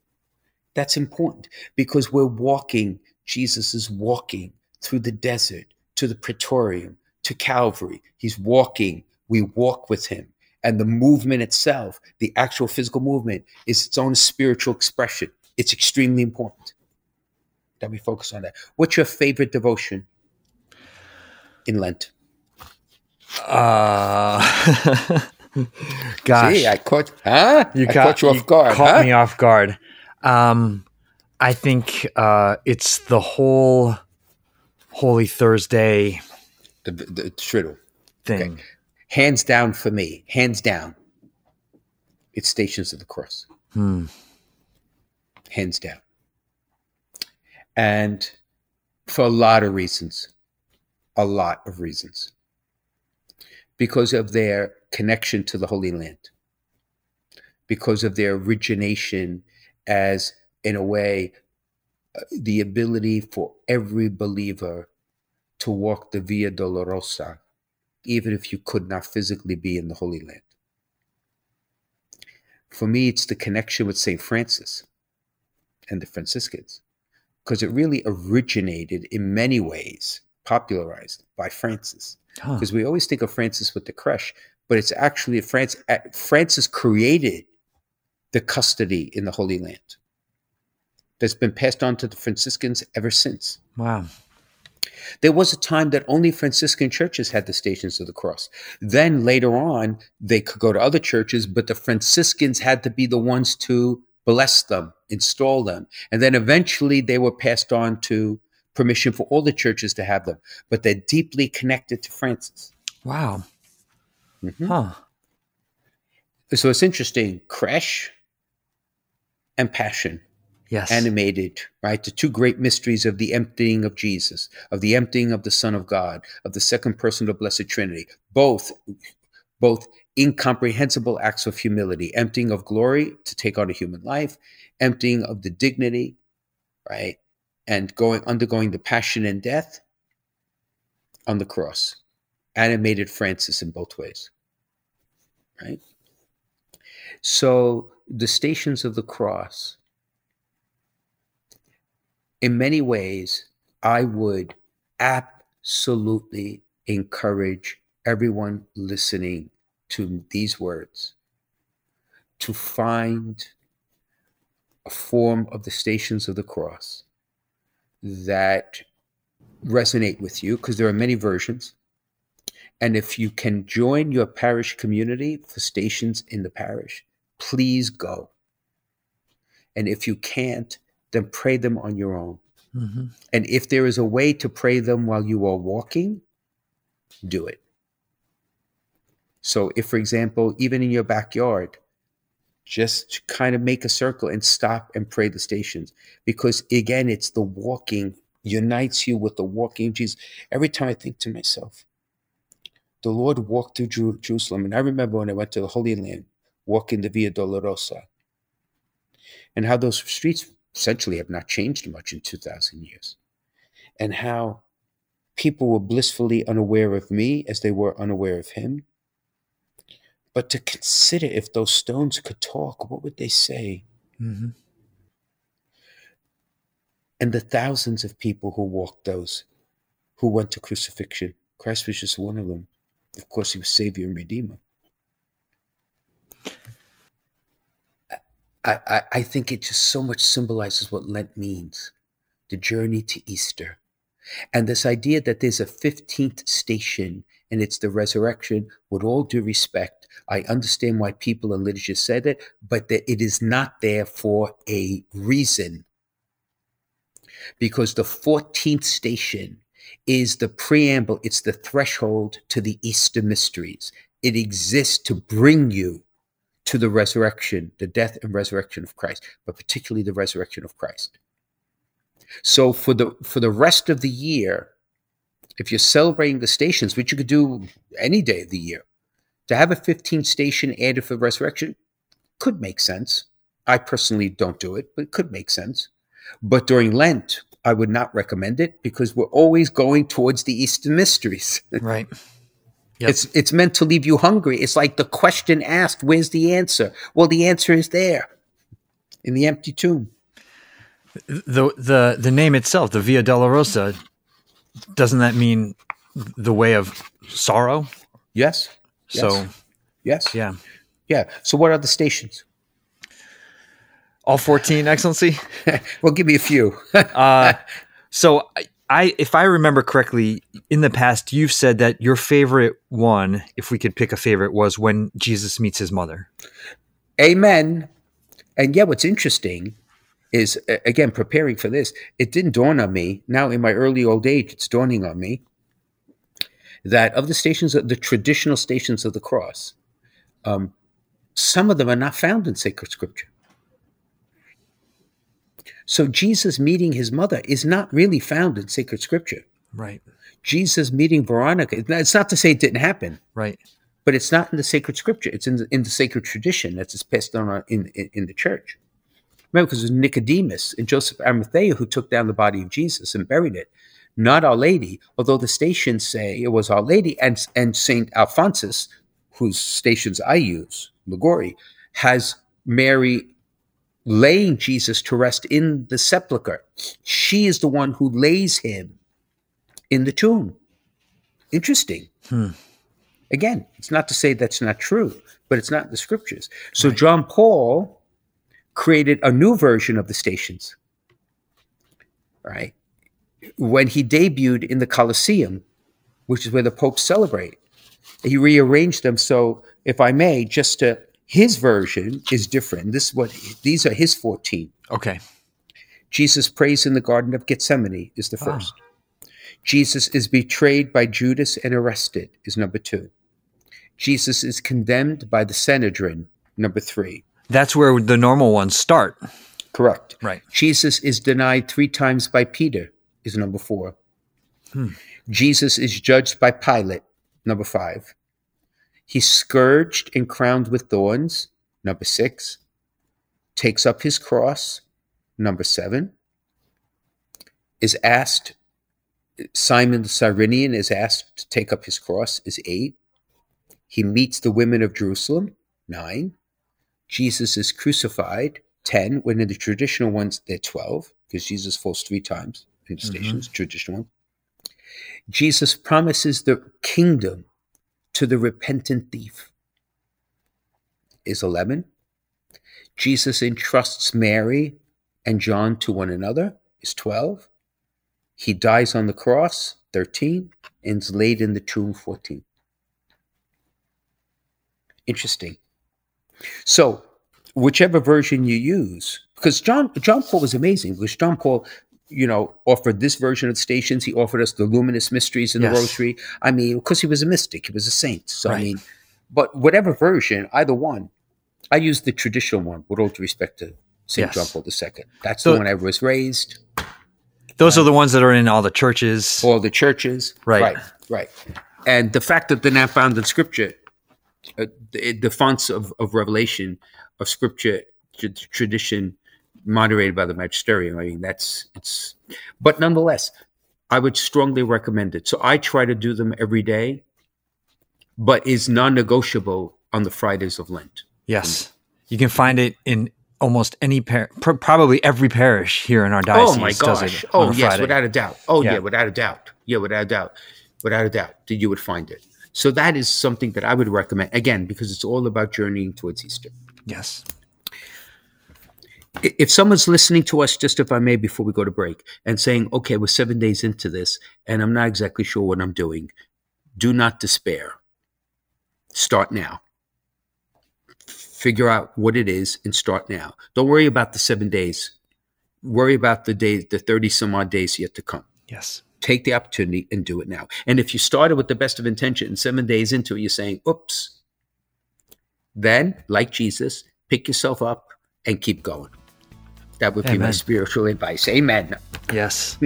That's important because we're walking, Jesus is walking through the desert to the praetorium, to Calvary. He's walking, we walk with him. And the movement itself, the actual physical movement, is its own spiritual expression. It's extremely important that we focus on that. What's your favorite devotion in Lent? Uh, gosh. See, I caught, huh? I ca- caught you off guard. Caught huh? me off guard. Um, I think uh, it's the whole Holy Thursday the, the shriddle. thing. Hands down for me, hands down. It's Stations of the Cross. Hmm. hands down. And for a lot of reasons, a lot of reasons. Because of their connection to the Holy Land, because of their origination as, in a way, uh, the ability for every believer to walk the Via Dolorosa, even if you could not physically be in the Holy Land. For me, it's the connection with St. Francis and the Franciscans, because it really originated in many ways, popularized by Francis. Huh. Because we always think of Francis with the creche, but it's actually France. Francis created the custody in the Holy Land that's been passed on to the Franciscans ever since. Wow. There was a time that only Franciscan churches had the Stations of the Cross. Then later on, they could go to other churches, but the Franciscans had to be the ones to bless them, install them. And then eventually they were passed on to permission for all the churches to have them. But they're deeply connected to Francis. Wow. Mhm. Huh. So it's interesting. Creche and Passion Yes. animated, right? The two great mysteries of the emptying of Jesus, of the emptying of the Son of God, of the second person of the Blessed Trinity, both, both incomprehensible acts of humility, emptying of glory to take on a human life, emptying of the dignity, right? And going undergoing the passion and death on the cross. Animated Francis in both ways. Right? So the stations of the cross in many ways, I would absolutely encourage everyone listening to these words to find a form of the stations of the cross that resonate with you because there are many versions. And if you can join your parish community for stations in the parish, please go. And if you can't, then pray them on your own. Mhm. And if there is a way to pray them while you are walking, do it. So, if, for example, even in your backyard, just kind of make a circle and stop and pray the stations. Because again, it's the walking unites you with the walking Jesus. Every time I think to myself, the Lord walked through Jeru- Jerusalem. And I remember when I went to the Holy Land, walking the Via Dolorosa, and how those streets essentially have not changed much in 2,000 years, and how people were blissfully unaware of me as they were unaware of him. But to consider if those stones could talk, what would they say? Mhm. And the thousands of people who walked those, who went to crucifixion, Christ was just one of them. Of course, he was Savior and Redeemer. I, I, think it just so much symbolizes what Lent means the journey to Easter. And this idea that there's a 15th station and it's the resurrection, with all due respect, I understand why people in literature said it, but that it is not there for a reason. Because the 14th station is the preamble, it's the threshold to the Easter mysteries. It exists to bring you to the resurrection, the death and resurrection of Christ, but particularly the resurrection of Christ. So for the for the rest of the year, if you're celebrating the stations, which you could do any day of the year, to have a 15 station added for the resurrection could make sense. I personally don't do it, but it could make sense. But during Lent, I would not recommend it because we're always going towards the Easter mysteries. Right. Yep. It's it's meant to leave you hungry. It's like the question asked, where's the answer? Well, the answer is there in the empty tomb. the the the name itself, the Via Dolorosa, doesn't that mean the way of sorrow? Yes. So Yes. yeah, Yeah. So what are the stations? all fourteen, Excellency. well, give me a few. Uh, so I, if I remember correctly, in the past you've said that your favorite one, if we could pick a favorite, was when Jesus meets his mother. Amen. And yeah, what's interesting is again preparing for this. It didn't dawn on me. Now in my early old age, it's dawning on me that of the stations, the traditional stations of the cross, um, some of them are not found in sacred scripture. So Jesus meeting his mother is not really found in sacred scripture. Right. Jesus meeting Veronica, it's not to say it didn't happen, Right. but it's not in the sacred scripture. It's in the, in the sacred tradition that's passed on in, in, in the church. Remember, because it was Nicodemus and Joseph Arimathea who took down the body of Jesus and buried it, not Our Lady, although the stations say it was Our Lady and, and St. Alphonsus, whose stations I use, Liguori, has Mary laying Jesus to rest in the sepulchre. She is the one who lays him in the tomb. Interesting. Hmm. Again, it's not to say that's not true, but it's not in the scriptures. So John Paul created a new version of the stations. Right? When he debuted in the Colosseum, which is where the popes celebrate, he rearranged them so, if I may, just to his version is different. This is what these are his 14. Okay. Jesus prays in the Garden of Gethsemane is the Ah. first. Jesus is betrayed by Judas and arrested is number two. Jesus is condemned by the Sanhedrin, number three. That's where the normal ones start. Correct. Right. Jesus is denied three times by Peter is number four. Hmm. Jesus is judged by Pilate, number five. He's scourged and crowned with thorns, number six. Takes up his cross, number seven. Is asked, Simon the Cyrenian is asked to take up his cross, is eight. He meets the women of Jerusalem, nine. Jesus is crucified, 10, when in the traditional ones, they're 12, because Jesus falls three times in the Mhm. stations, traditional one. Jesus promises the kingdom to the repentant thief, is 11. Jesus entrusts Mary and John to one another, is 12. He dies on the cross, 13, and is laid in the tomb, 14. Interesting. So, whichever version you use, because John John Paul was amazing, because John Paul, you know, offered this version of stations. He offered us the luminous mysteries in Yes. the Rosary. I mean, because he was a mystic, he was a saint. So I mean, but whatever version, either one, I use the traditional one with all due respect to Saint Yes. John Paul II. That's So- the one I was raised. Those are the ones that are in all the churches. all the churches. Right. right, right. And the fact that they're not found in Scripture, uh, the, the fonts of, of revelation of Scripture tr- tradition moderated by the magisterium. I mean, that's it's. But nonetheless, I would strongly recommend it. So I try to do them every day, but is non-negotiable on the Fridays of Lent. Yes. You can find it in almost any par- pr- probably every parish here in our diocese. Oh my gosh! Oh yes, Friday. without a doubt. Oh yeah. Yeah. without a doubt. Yeah, without a doubt. Without a doubt, that you would find it. So that is something that I would recommend again because it's all about journeying towards Easter. Yes. If someone's listening to us, just if I may, before we go to break, and saying, "Okay, we're seven days into this, and I'm not exactly sure what I'm doing," do not despair. Start now. Figure out what it is and start now. Don't worry about the seven days. Worry about the days, the thirty some odd days yet to come. Yes. take the opportunity and do it now. And if you started with the best of intention and seven days into it, you're saying, oops, then, like Jesus, pick yourself up and keep going. That would be my spiritual advice. Amen. Yes.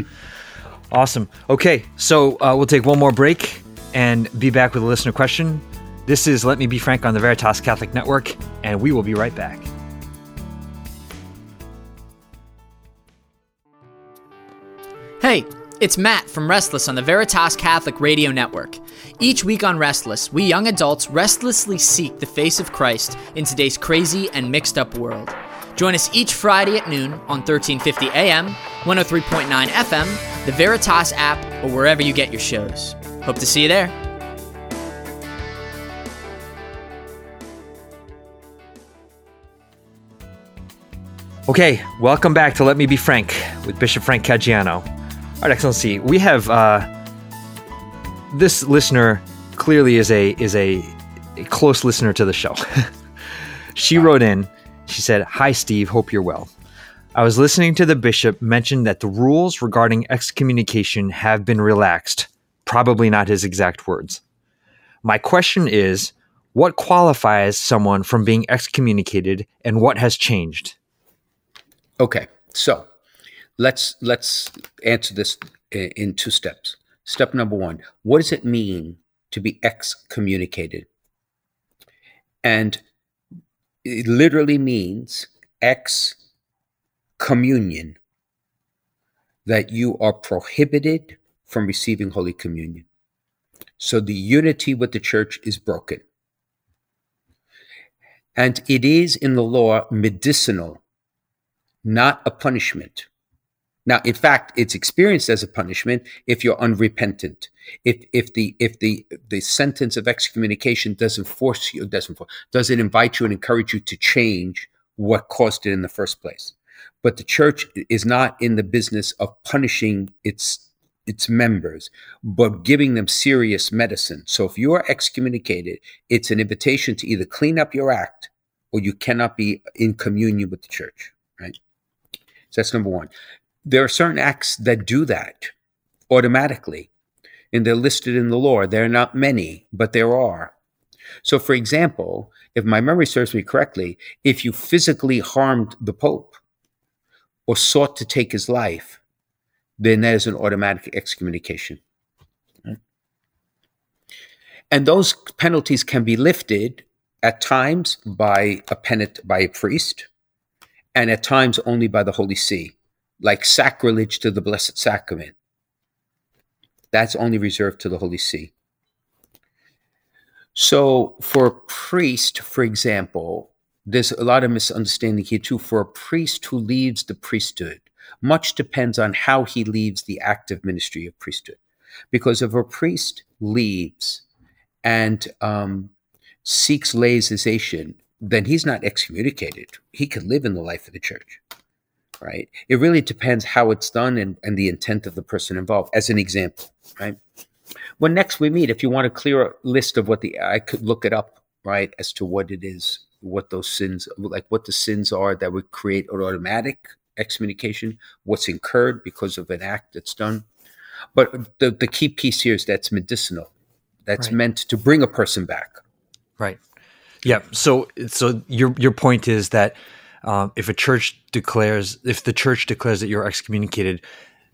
awesome. Okay. So uh, we'll take one more break and be back with a listener question. This is Let Me Be Frank on the Veritas Catholic Network, and we will be right back. Hey, it's Matt from Restless on the Veritas Catholic Radio Network. Each week on Restless, we young adults restlessly seek the face of Christ in today's crazy and mixed up world. Join us each Friday at noon on 1350 AM, 103.9 FM, the Veritas app, or wherever you get your shows. Hope to see you there. Okay, welcome back to Let Me Be Frank with Bishop Frank Caggiano. All right, Excellency, we have uh, this listener clearly is a is a, a close listener to the show. she wrote in. She said, "Hi, Steve. Hope you're well. I was listening to the bishop mention that the rules regarding excommunication have been relaxed probably not his exact words. My question is what qualifies someone from being excommunicated and what has changed? Okay, so let's let's answer this in two steps. Step number one: What does it mean to be excommunicated? And it literally means ex communion, that you are prohibited from receiving Holy Communion. So the unity with the church is broken. And it is in the law medicinal not a punishment. Now, in fact, it's experienced as a punishment if you're unrepentant. If if the if the the sentence of excommunication doesn't force you, doesn't force, does it invite you and encourage you to change what caused it in the first place. But the church is not in the business of punishing its its members, but giving them serious medicine. So if you are excommunicated, it's an invitation to either clean up your act or you cannot be in communion with the church, right? So that's number one. There are certain acts that do that automatically, and they're listed in the law. There are not many, but there are. So, for example, if my memory serves me correctly, if you physically harmed the Pope or sought to take his life, then that is an automatic excommunication. And those penalties can be lifted at times by a penit by a priest, and at times only by the Holy See, like sacrilege to the Blessed Sacrament. That's only reserved to the Holy See. So, for a priest, for example, there's a lot of misunderstanding here too. For a priest who leaves the priesthood, much depends on how he leaves the active ministry of priesthood. Because if a priest leaves and um, seeks laicization, then he's not excommunicated. He can live in the life of the church, right? It really depends how it's done and, and the intent of the person involved, as an example, right? When next we meet, if you want a clear list of what the, I could look it up, right, as to what it is, what those sins, like what the sins are that would create an automatic excommunication, what's incurred because of an act that's done. But the, the key piece here is that's medicinal. That's right. meant to bring a person back. Right. Yeah. So so your your point is that um, if a church declares if the church declares that you're excommunicated,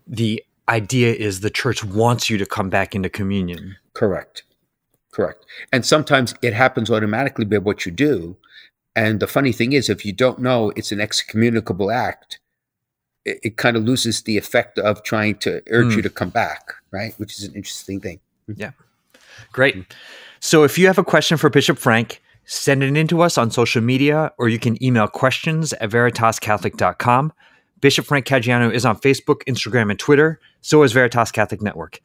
the idea is the church wants you to come back into communion. Correct. Correct. And sometimes it happens automatically by what you do. And the funny thing is, if you don't know it's an excommunicable act, it, it kind of loses the effect of trying to urge mm. you to come back, right? Which is an interesting thing. Yeah. Great. So if you have a question for Bishop Frank, send it in to us on social media or you can email questions at veritascatholic.com. Bishop Frank Caggiano is on Facebook, Instagram, and Twitter. So is Veritas Catholic Network.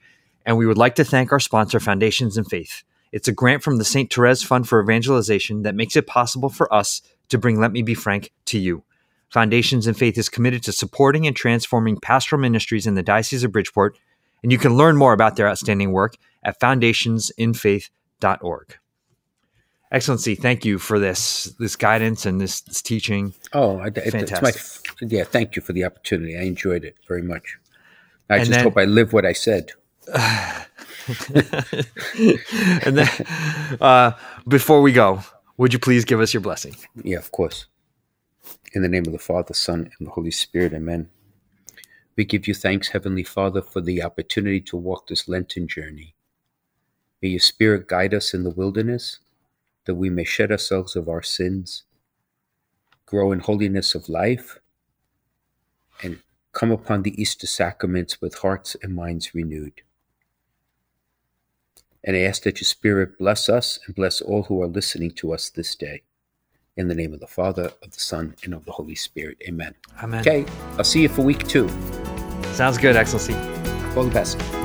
And we would like to thank our sponsor, Foundations in Faith. It's a grant from the St. Therese Fund for Evangelization that makes it possible for us to bring Let Me Be Frank to you. Foundations in Faith is committed to supporting and transforming pastoral ministries in the Diocese of Bridgeport, and you can learn more about their outstanding work at foundationsinfaith.org. Excellency, thank you for this this guidance and this, this teaching. Oh, I, Fantastic. My, yeah, thank you for the opportunity. I enjoyed it very much. I and just then, hope I live what I said. and then, uh, before we go, would you please give us your blessing? Yeah, of course. In the name of the Father, Son, and the Holy Spirit, amen. We give you thanks, Heavenly Father, for the opportunity to walk this Lenten journey. May your Spirit guide us in the wilderness, that we may shed ourselves of our sins, grow in holiness of life, and come upon the Easter sacraments with hearts and minds renewed. And I ask that your Spirit bless us and bless all who are listening to us this day. In the name of the Father, of the Son, and of the Holy Spirit. Amen. Amen. Okay, I'll see you for week two. Sounds good, Excellency. All the best.